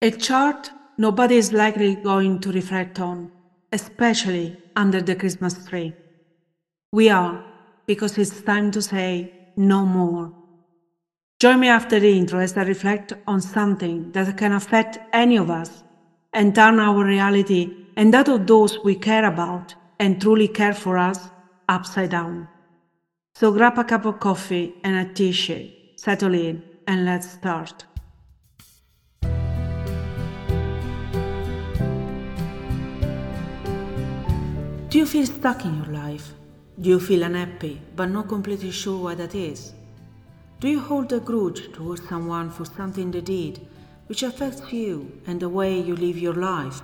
A chart nobody is likely going to reflect on, especially under the Christmas tree. We are, because it's time to say no more. Join me after the intro as I reflect on something that can affect any of us and turn our reality and that of those we care about and truly care for us upside down. So grab a cup of coffee and a t-shirt, settle in, and let's start. Do you feel stuck in your life? Do you feel unhappy but not completely sure why that is? Do you hold a grudge towards someone for something they did which affects you and the way you live your life?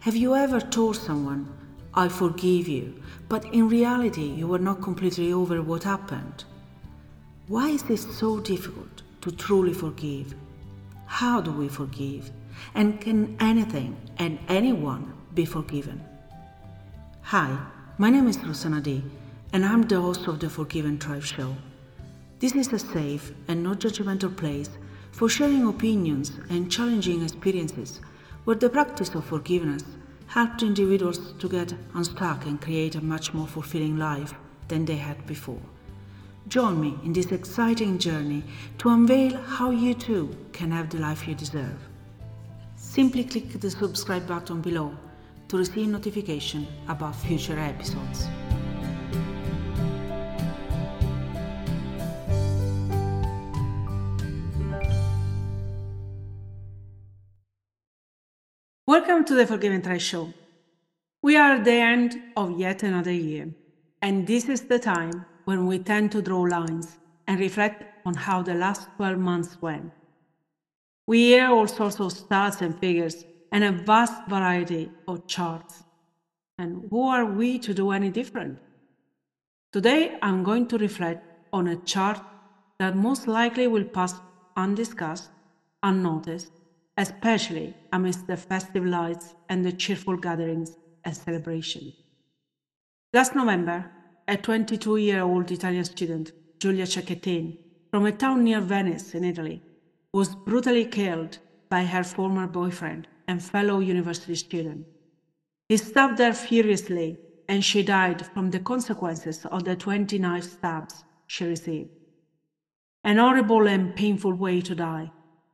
Have you ever told someone, I forgive you, but in reality you were not completely over what happened? Why is this so difficult to truly forgive? How do we forgive? And can anything and anyone be forgiven? Hi, my name is Rosanna D, and I'm the host of the Forgive and Thrive Show. This is a safe and not judgmental place for sharing opinions and challenging experiences where the practice of forgiveness helped individuals to get unstuck and create a much more fulfilling life than they had before. Join me in this exciting journey to unveil how you too can have the life you deserve. Simply click the subscribe button below to receive notification about future episodes. Welcome to the Forgive and Thrive Show. We are at the end of yet another year, and this is the time when we tend to draw lines and reflect on how the last 12 months went. We hear all sorts of stats and figures and a vast variety of charts. And who are we to do any different? Today, I'm going to reflect on a chart that most likely will pass undiscussed, unnoticed, especially amidst the festive lights and the cheerful gatherings and celebrations. Last November, a 22 year old Italian student, Giulia Cecchettin, from a town near Venice in Italy, was brutally killed by her former boyfriend and fellow university student. He stabbed her furiously, and she died from the consequences of the 20 knife stabs she received. An horrible and painful way to die,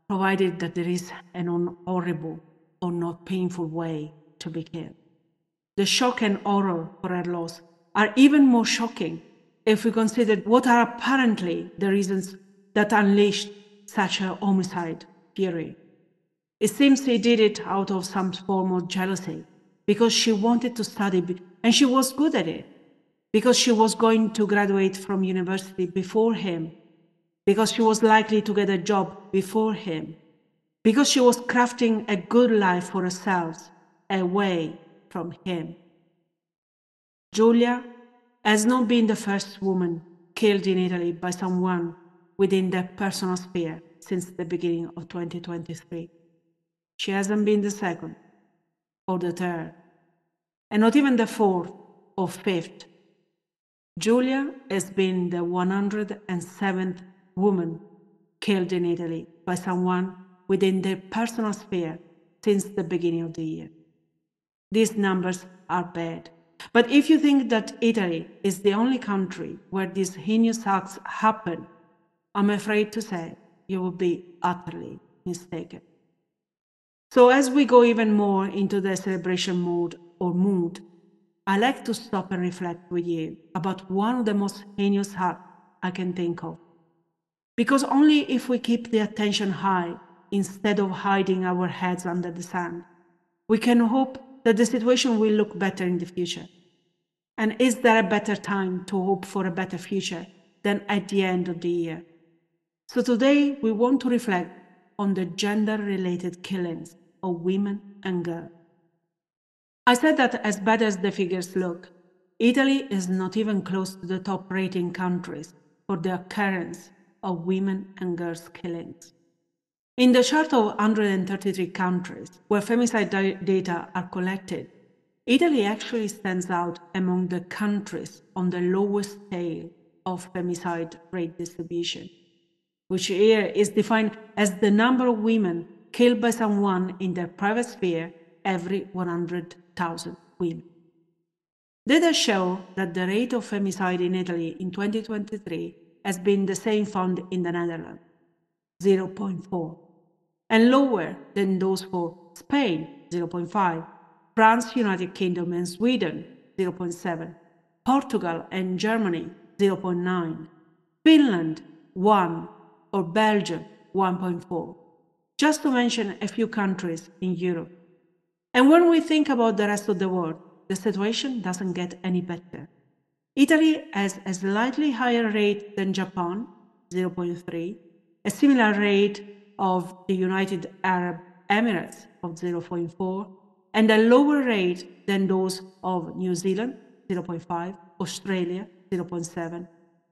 provided that there is an horrible or not painful way to be killed. The shock and horror for her loss are even more shocking if we consider what are apparently the reasons that unleashed such a homicide fury. It seems he did it out of some form of jealousy because she wanted to study and she was good at it, because she was going to graduate from university before him, because she was likely to get a job before him, because she was crafting a good life for herself away from him. Giulia has not been the first woman killed in Italy by someone within their personal sphere since the beginning of 2023. She hasn't been the second or the third, and not even the fourth or fifth. Giulia has been the 107th woman killed in Italy by someone within their personal sphere since the beginning of the year. These numbers are bad. But if you think that Italy is the only country where these heinous acts happen, I'm afraid to say you will be utterly mistaken. So, as we go even more into the celebration mode or mood, I like to stop and reflect with you about one of the most heinous acts I can think of. Because only if we keep the attention high instead of hiding our heads under the sand, we can hope that the situation will look better in the future. And is there a better time to hope for a better future than at the end of the year? So today we want to reflect on the gender related killings of women and girls. I said that as bad as the figures look, Italy is not even close to the top rating countries for the occurrence of women and girls killings. In the chart of 133 countries where femicide data are collected, Italy actually stands out among the countries on the lowest scale of femicide rate distribution which here is defined as the number of women killed by someone in their private sphere every 100,000 women. Data show that the rate of femicide in Italy in 2023 has been the same found in the Netherlands, 0.4, and lower than those for Spain, 0.5, France, United Kingdom, and Sweden, 0.7, Portugal and Germany, 0.9, Finland, 1, or Belgium, 1.4, just to mention a few countries in Europe. And when we think about the rest of the world, the situation doesn't get any better. Italy has a slightly higher rate than Japan, 0.3, a similar rate of the United Arab Emirates of 0.4, and a lower rate than those of New Zealand, 0.5, Australia, 0.7,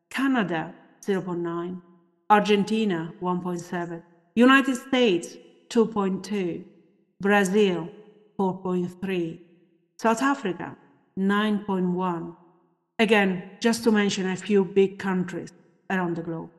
Canada, 0.9, Argentina, 1.7, United States, 2.2, Brazil, 4.3, South Africa, 9.1. Again, just to mention a few big countries around the globe.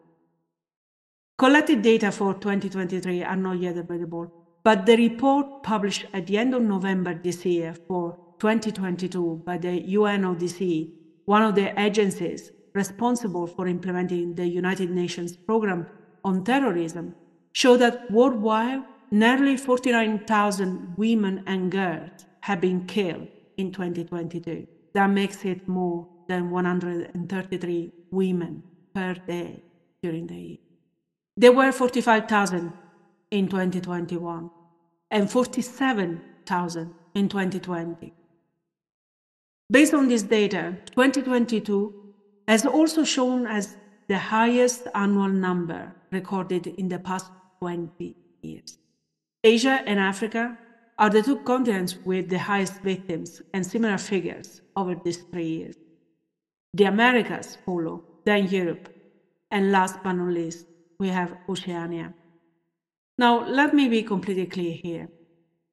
Collected data for 2023 are not yet available, but the report published at the end of November this year for 2022 by the UNODC, one of the agencies responsible for implementing the United Nations Programme on Terrorism, show that worldwide nearly 49,000 women and girls have been killed in 2022. That makes it more than 133 women per day during the year. There were 45,000 in 2021 and 47,000 in 2020. Based on this data, 2022 has also shown as the highest annual number recorded in the past 20 years. Asia and Africa are the two continents with the highest victims and similar figures over these three years. The Americas follow, then Europe, and last but not least, we have Oceania. Now, let me be completely clear here.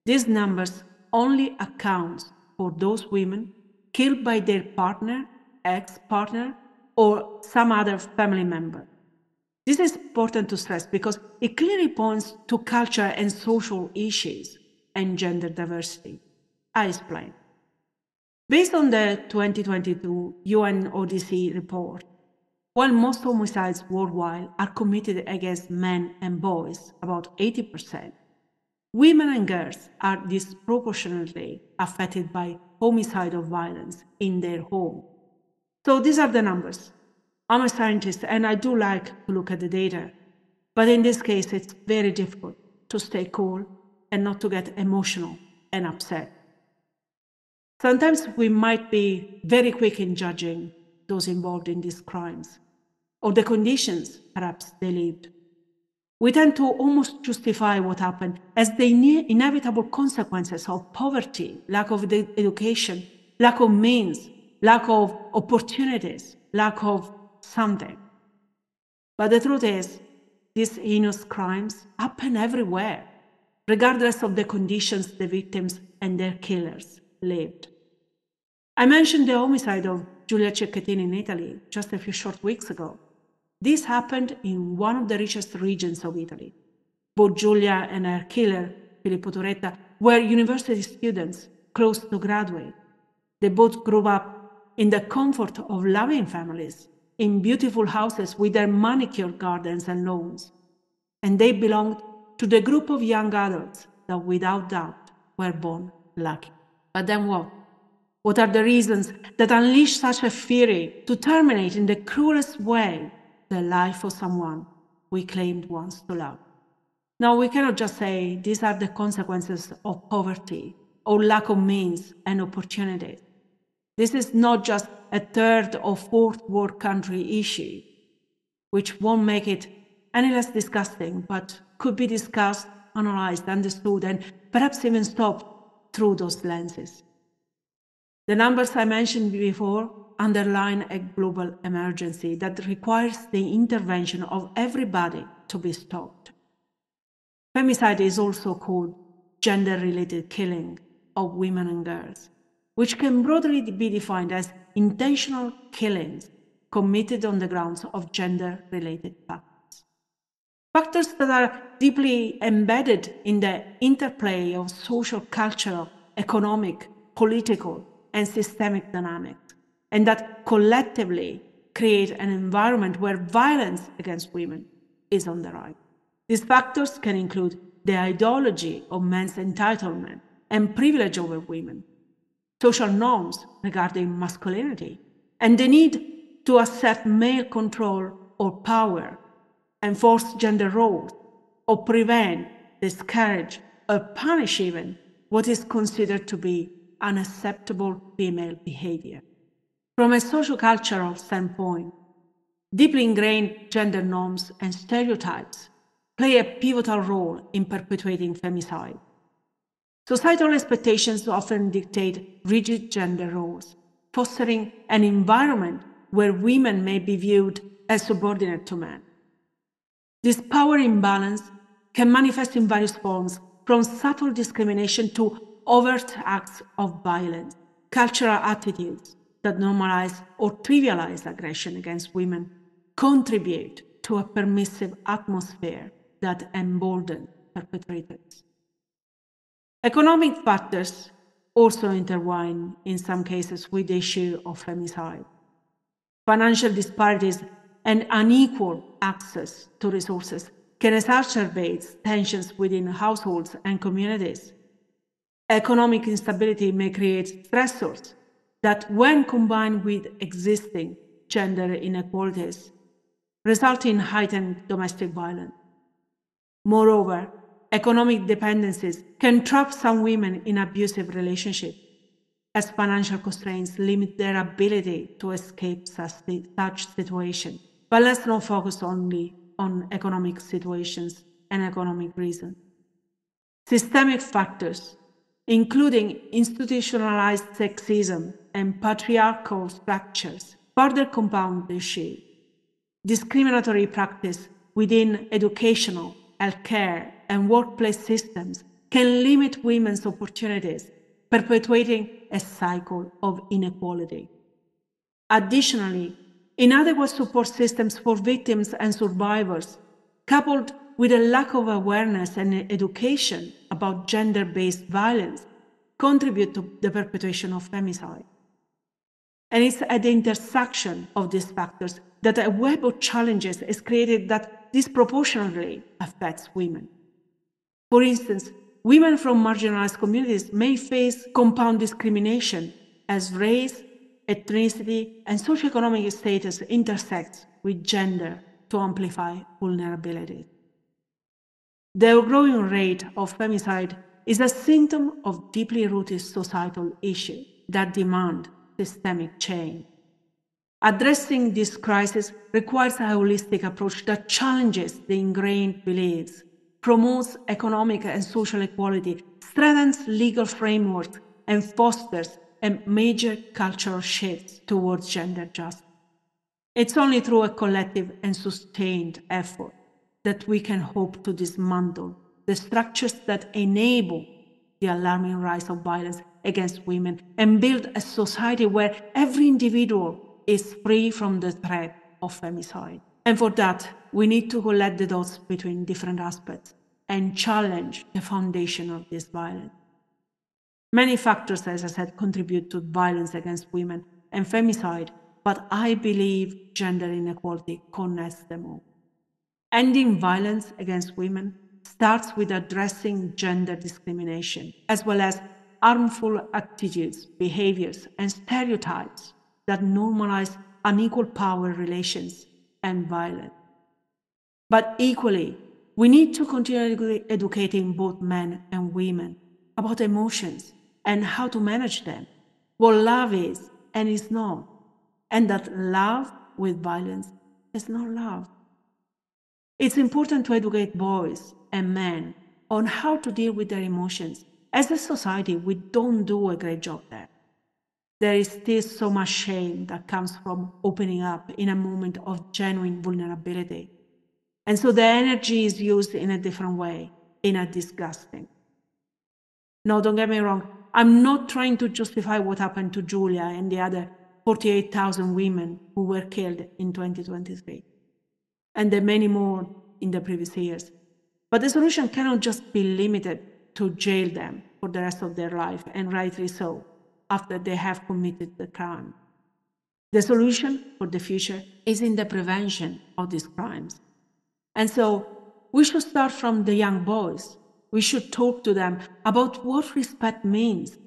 These numbers only account for those women killed by their partner, ex-partner, or some other family member. This is important to stress because it clearly points to culture and social issues and gender diversity. I explain. Based on the 2022 UNODC report, while most homicides worldwide are committed against men and boys, about 80%, women and girls are disproportionately affected by homicidal violence in their home. So these are the numbers. I'm a scientist and I do like to look at the data, but in this case, it's very difficult to stay cool and not to get emotional and upset. Sometimes we might be very quick in judging those involved in these crimes or the conditions perhaps they lived. We tend to almost justify what happened as the inevitable consequences of poverty, lack of education, lack of means, lack of opportunities, lack of something. But the truth is, these heinous crimes happen everywhere, regardless of the conditions the victims and their killers lived. I mentioned the homicide of Giulia Cecchettin in Italy just a few short weeks ago. This happened in one of the richest regions of Italy. Both Giulia and her killer, Filippo Turetta, were university students close to graduate. They both grew up in the comfort of loving families, in beautiful houses with their manicured gardens and lawns. And they belonged to the group of young adults that without doubt were born lucky. But then what? What are the reasons that unleash such a fury to terminate in the cruelest way the life of someone we claimed once to love. Now, we cannot just say these are the consequences of poverty or lack of means and opportunities. This is not just a third or fourth world country issue, which won't make it any less disgusting, but could be discussed, analyzed, understood, and perhaps even stopped through those lenses. The numbers I mentioned before underline a global emergency that requires the intervention of everybody to be stopped. Femicide is also called gender-related killing of women and girls, which can broadly be defined as intentional killings committed on the grounds of gender-related facts. factors that are deeply embedded in the interplay of social, cultural, economic, political, and systemic dynamics, and that collectively create an environment where violence against women is on the rise. These factors can include the ideology of men's entitlement and privilege over women, social norms regarding masculinity, and the need to assert male control or power, enforce gender roles, or prevent, discourage, or punish even what is considered to be unacceptable female behavior. From a social cultural standpoint, deeply ingrained gender norms and stereotypes play a pivotal role in perpetuating femicide. Societal expectations often dictate rigid gender roles, fostering an environment where women may be viewed as subordinate to men. This power imbalance can manifest in various forms, from subtle discrimination to overt acts of violence, cultural attitudes that normalize or trivialize aggression against women contribute to a permissive atmosphere that embolden perpetrators. Economic factors also intertwine in some cases with the issue of femicide. Financial disparities and unequal access to resources can exacerbate tensions within households and communities. Economic instability may create stressors that, when combined with existing gender inequalities, result in heightened domestic violence. Moreover, economic dependencies can trap some women in abusive relationships, as financial constraints limit their ability to escape such situations. But let's not focus only on economic situations and economic reasons. Systemic factors, including institutionalized sexism and patriarchal structures, further compound the issue. Discriminatory practice within educational healthcare, and workplace systems can limit women's opportunities, perpetuating a cycle of inequality. Additionally, inadequate support systems for victims and survivors, coupled with a lack of awareness and education about gender based violence, contribute to the perpetuation of femicide. And it's at the intersection of these factors that a web of challenges is created that disproportionately affects women. For instance, women from marginalized communities may face compound discrimination as race, ethnicity, and socioeconomic status intersect with gender to amplify vulnerability. The growing rate of femicide is a symptom of deeply rooted societal issues that demand systemic change. Addressing this crisis requires a holistic approach that challenges the ingrained beliefs, promotes economic and social equality, strengthens legal frameworks, and fosters a major cultural shift towards gender justice. It's only through a collective and sustained effort that we can hope to dismantle the structures that enable the alarming rise of violence against women and build a society where every individual is free from the threat of femicide. And for that, we need to collect the dots between different aspects and challenge the foundation of this violence. Many factors, as I said, contribute to violence against women and femicide, but I believe gender inequality connects them all. Ending violence against women starts with addressing gender discrimination, as well as harmful attitudes, behaviors, and stereotypes that normalize unequal power relations and violence. But equally, we need to continue educating both men and women about emotions and how to manage them, what love is and is not, and that love with violence is not love. It's important to educate boys and men on how to deal with their emotions. As a society, we don't do a great job there there is still so much shame that comes from opening up in a moment of genuine vulnerability. And so the energy is used in a different way, in a disgusting. No, don't get me wrong. I'm not trying to justify what happened to Giulia and the other 48,000 women who were killed in 2023, and the many more in the previous years. But the solution cannot just be limited to jail them for the rest of their life, and rightly so, after they have committed the crime. The solution for the future is in the prevention of these crimes. And so we should start from the young boys. We should talk to them about what respect means,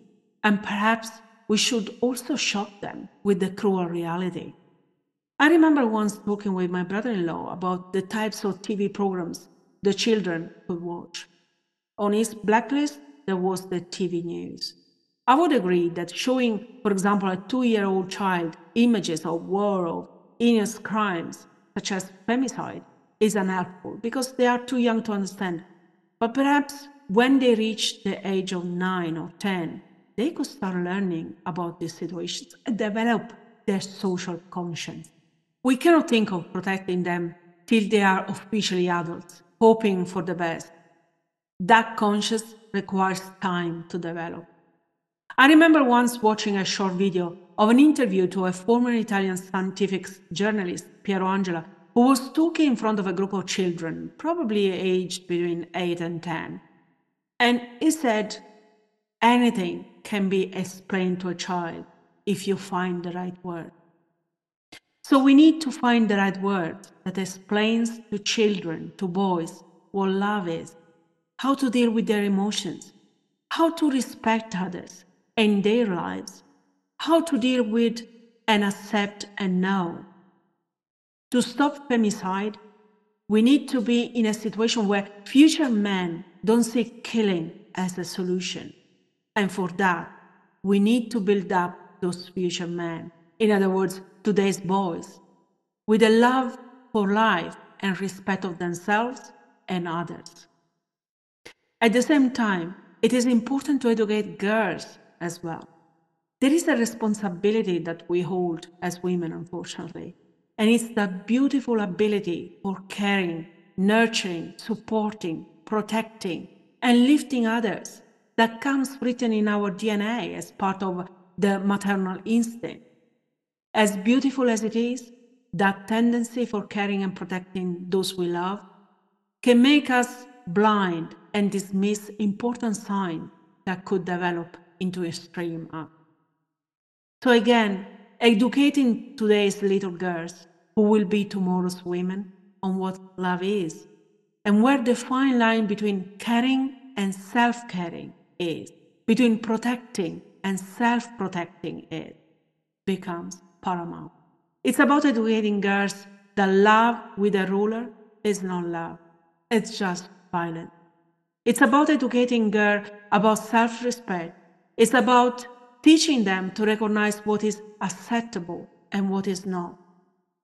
and perhaps we should also shock them with the cruel reality. I remember once talking with my brother in law about the types of TV programs the children could watch. On his blacklist, there was the TV news. I would agree that showing, for example, a two year old child images of war or heinous crimes, such as femicide, is unhelpful because they are too young to understand. But perhaps when they reach the age of 9 or 10, they could start learning about these situations and develop their social conscience. We cannot think of protecting them till they are officially adults, hoping for the best. That conscience requires time to develop. I remember once watching a short video of an interview to a former Italian scientific journalist, Piero Angela, who was talking in front of a group of children, probably aged between 8 and 10. And he said, anything can be explained to a child if you find the right word. So we need to find the right word that explains to children, to boys, what love is, how to deal with their emotions, how to respect others in their lives, how to deal with and accept and know. To stop femicide, we need to be in a situation where future men don't see killing as a solution. And for that, we need to build up those future men. In other words, today's boys, with a love for life and respect of themselves and others. At the same time, it is important to educate girls as well. There is a responsibility that we hold as women, unfortunately, and it's the beautiful ability for caring, nurturing, supporting, protecting, and lifting others that comes written in our DNA as part of the maternal instinct. As beautiful as it is, that tendency for caring and protecting those we love can make us blind and dismiss important signs that could develop into extreme act. So again, educating today's little girls who will be tomorrow's women on what love is and where the fine line between caring and self-caring is, between protecting and self-protecting is, becomes paramount. It's about educating girls that love with a ruler is not love. It's just violence. It's about educating girls about self-respect. It's about teaching them to recognize what is acceptable and what is not.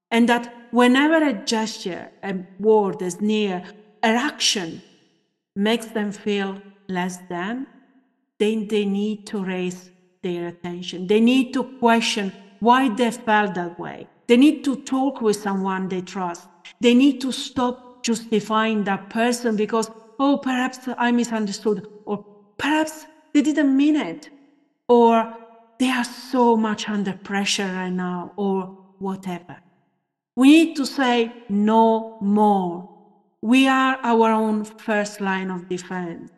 And that whenever a gesture, a word, is near, an action makes them feel less than, then they need to raise their attention. They need to question why they felt that way. They need to talk with someone they trust. They need to stop justifying that person because, oh, perhaps I misunderstood, or perhaps they didn't mean it, or they are so much under pressure right now, or whatever. We need to say no more. We are our own first line of defense.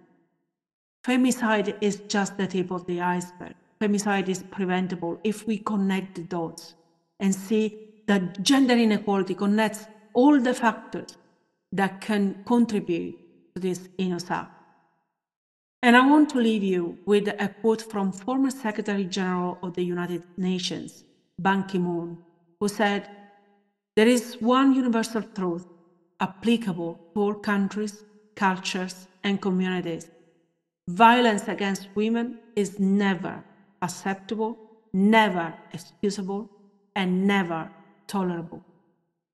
Femicide is just the tip of the iceberg. Femicide is preventable if we connect the dots and see that gender inequality connects all the factors that can contribute to this innocent. And I want to leave you with a quote from former Secretary General of the United Nations, Ban Ki moon, who said, There is one universal truth applicable to all countries, cultures, and communities Violence against women is never acceptable, never excusable, and never tolerable.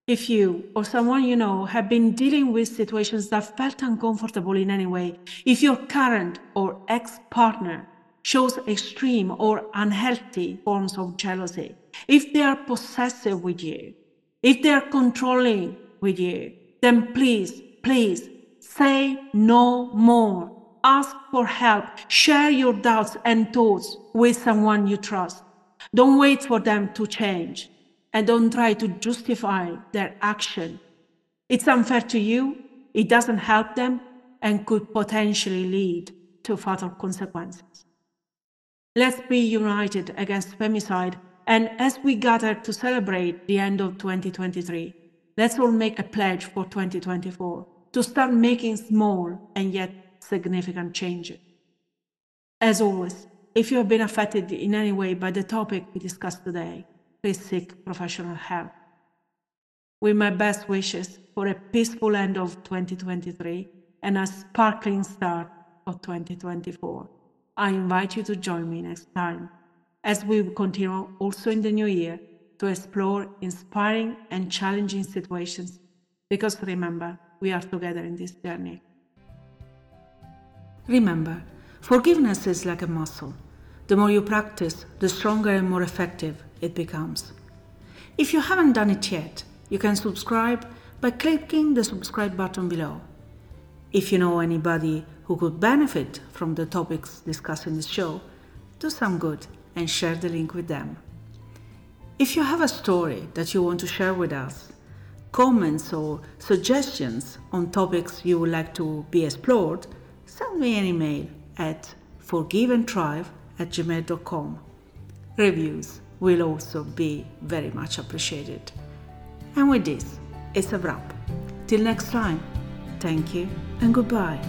If you or someone you know have been dealing with situations that felt uncomfortable in any way, if your current or ex partner shows extreme or unhealthy forms of jealousy, if they are possessive with you, if they are controlling with you, then please, please say no more. Ask for help, share your doubts and thoughts with someone you trust. Don't wait for them to change and don't try to justify their action. It's unfair to you it doesn't help them and could potentially lead to fatal consequences. Let's be united against femicide, and as we gather to celebrate the end of 2023, let's all make a pledge for 2024 to start making small and yet significant changes. As always, if you have been affected in any way by the topic we discussed today, please seek professional help. With my best wishes for a peaceful end of 2023 and a sparkling start of 2024. I invite you to join me next time as we continue also in the new year to explore inspiring and challenging situations because remember, we are together in this journey. Remember, forgiveness is like a muscle. The more you practice, the stronger and more effective it becomes. If you haven't done it yet, you can subscribe by clicking the subscribe button below. If you know anybody who could benefit from the topics discussed in this show, do some good and share the link with them. If you have a story that you want to share with us, comments or suggestions on topics you would like to be explored, send me an email at forgiveandthrive at gmail.com. Reviews will also be very much appreciated. And with this, it's a wrap. Till next time. Thank you and goodbye.